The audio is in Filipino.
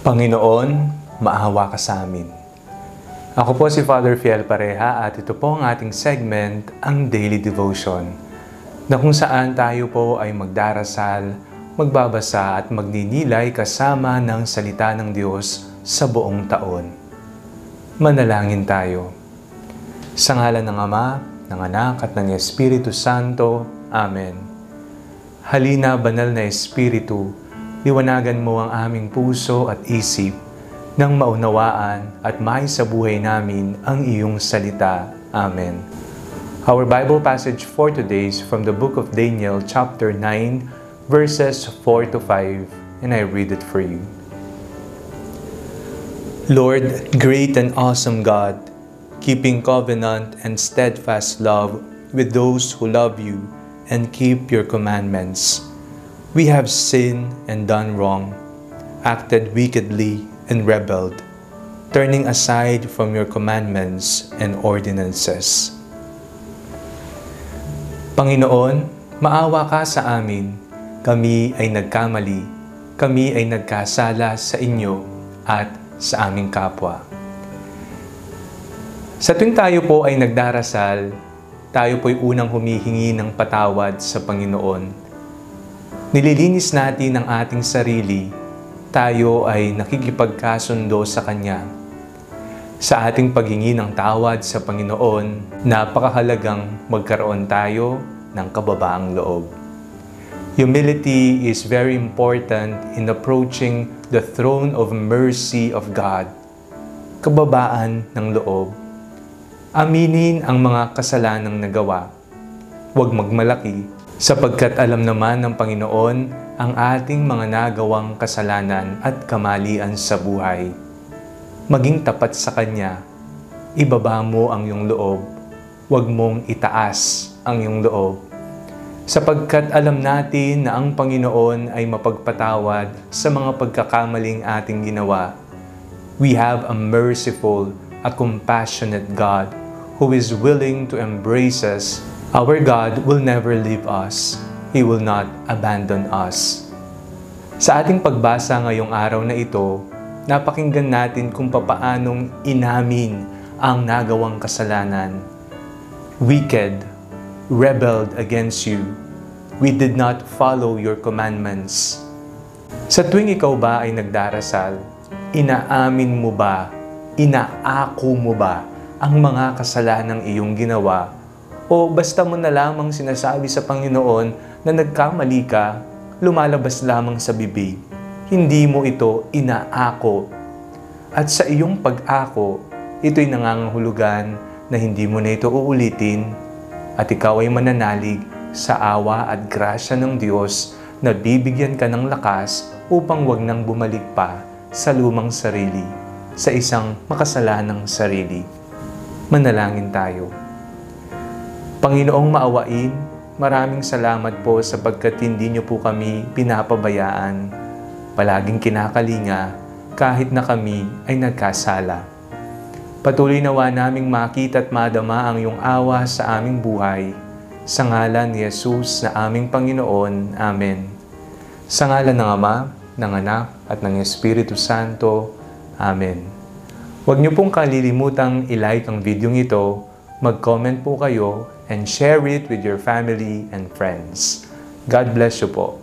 Panginoon, maawa ka sa amin. Ako po si Father Fiel Pareha at ito po ang ating segment, ang Daily Devotion, na kung saan tayo po ay magdarasal, magbabasa at magninilay kasama ng salita ng Diyos sa buong taon. Manalangin tayo. Sa ngalan ng Ama, ng Anak at ng Espiritu Santo. Amen. Halina, banal na Espiritu, liwanagan mo ang aming puso at isip nang maunawaan at may sa buhay namin ang iyong salita. Amen. Our Bible passage for today is from the book of Daniel chapter 9 verses 4 to 5 and I read it for you. Lord, great and awesome God, keeping covenant and steadfast love with those who love you and keep your commandments. We have sinned and done wrong, acted wickedly and rebelled, turning aside from your commandments and ordinances. Panginoon, maawa ka sa amin. Kami ay nagkamali. Kami ay nagkasala sa inyo at sa aming kapwa. Sa tuwing tayo po ay nagdarasal, tayo po'y unang humihingi ng patawad sa Panginoon. Nililinis natin ang ating sarili, tayo ay nakikipagkasundo sa Kanya. Sa ating paghingi ng tawad sa Panginoon, napakahalagang magkaroon tayo ng kababaang loob. Humility is very important in approaching the throne of mercy of God. Kababaan ng loob. Aminin ang mga kasalanang nagawa. Huwag magmalaki, sapagkat alam naman ng Panginoon ang ating mga nagawang kasalanan at kamalian sa buhay. Maging tapat sa Kanya, ibaba mo ang iyong loob, huwag mong itaas ang iyong loob sapagkat alam natin na ang Panginoon ay mapagpatawad sa mga pagkakamaling ating ginawa. We have a merciful, a compassionate God who is willing to embrace us. Our God will never leave us. He will not abandon us. Sa ating pagbasa ngayong araw na ito, napakinggan natin kung papaanong inamin ang nagawang kasalanan. Wicked, rebelled against you. We did not follow your commandments. Sa tuwing ikaw ba ay nagdarasal, inaamin mo ba, inaako mo ba ang mga kasalanang iyong ginawa? O basta mo na lamang sinasabi sa Panginoon na nagkamali ka, lumalabas lamang sa bibig. Hindi mo ito inaako. At sa iyong pag-ako, ito'y nangangahulugan na hindi mo na ito uulitin at ikaw ay mananalig sa awa at grasya ng Diyos na bibigyan ka ng lakas upang wag nang bumalik pa sa lumang sarili, sa isang makasalanang sarili. Manalangin tayo. Panginoong maawain, maraming salamat po sapagkat hindi niyo po kami pinapabayaan. Palaging kinakalinga kahit na kami ay nagkasala. Patuloy nawa naming makita at madama ang iyong awa sa aming buhay. Sa ngalan ni Jesus na aming Panginoon. Amen. Sa ngalan ng Ama, ng Anak, at ng Espiritu Santo. Amen. Huwag niyo pong kalilimutang ilike ang video ito, mag-comment po kayo, and share it with your family and friends. God bless you po.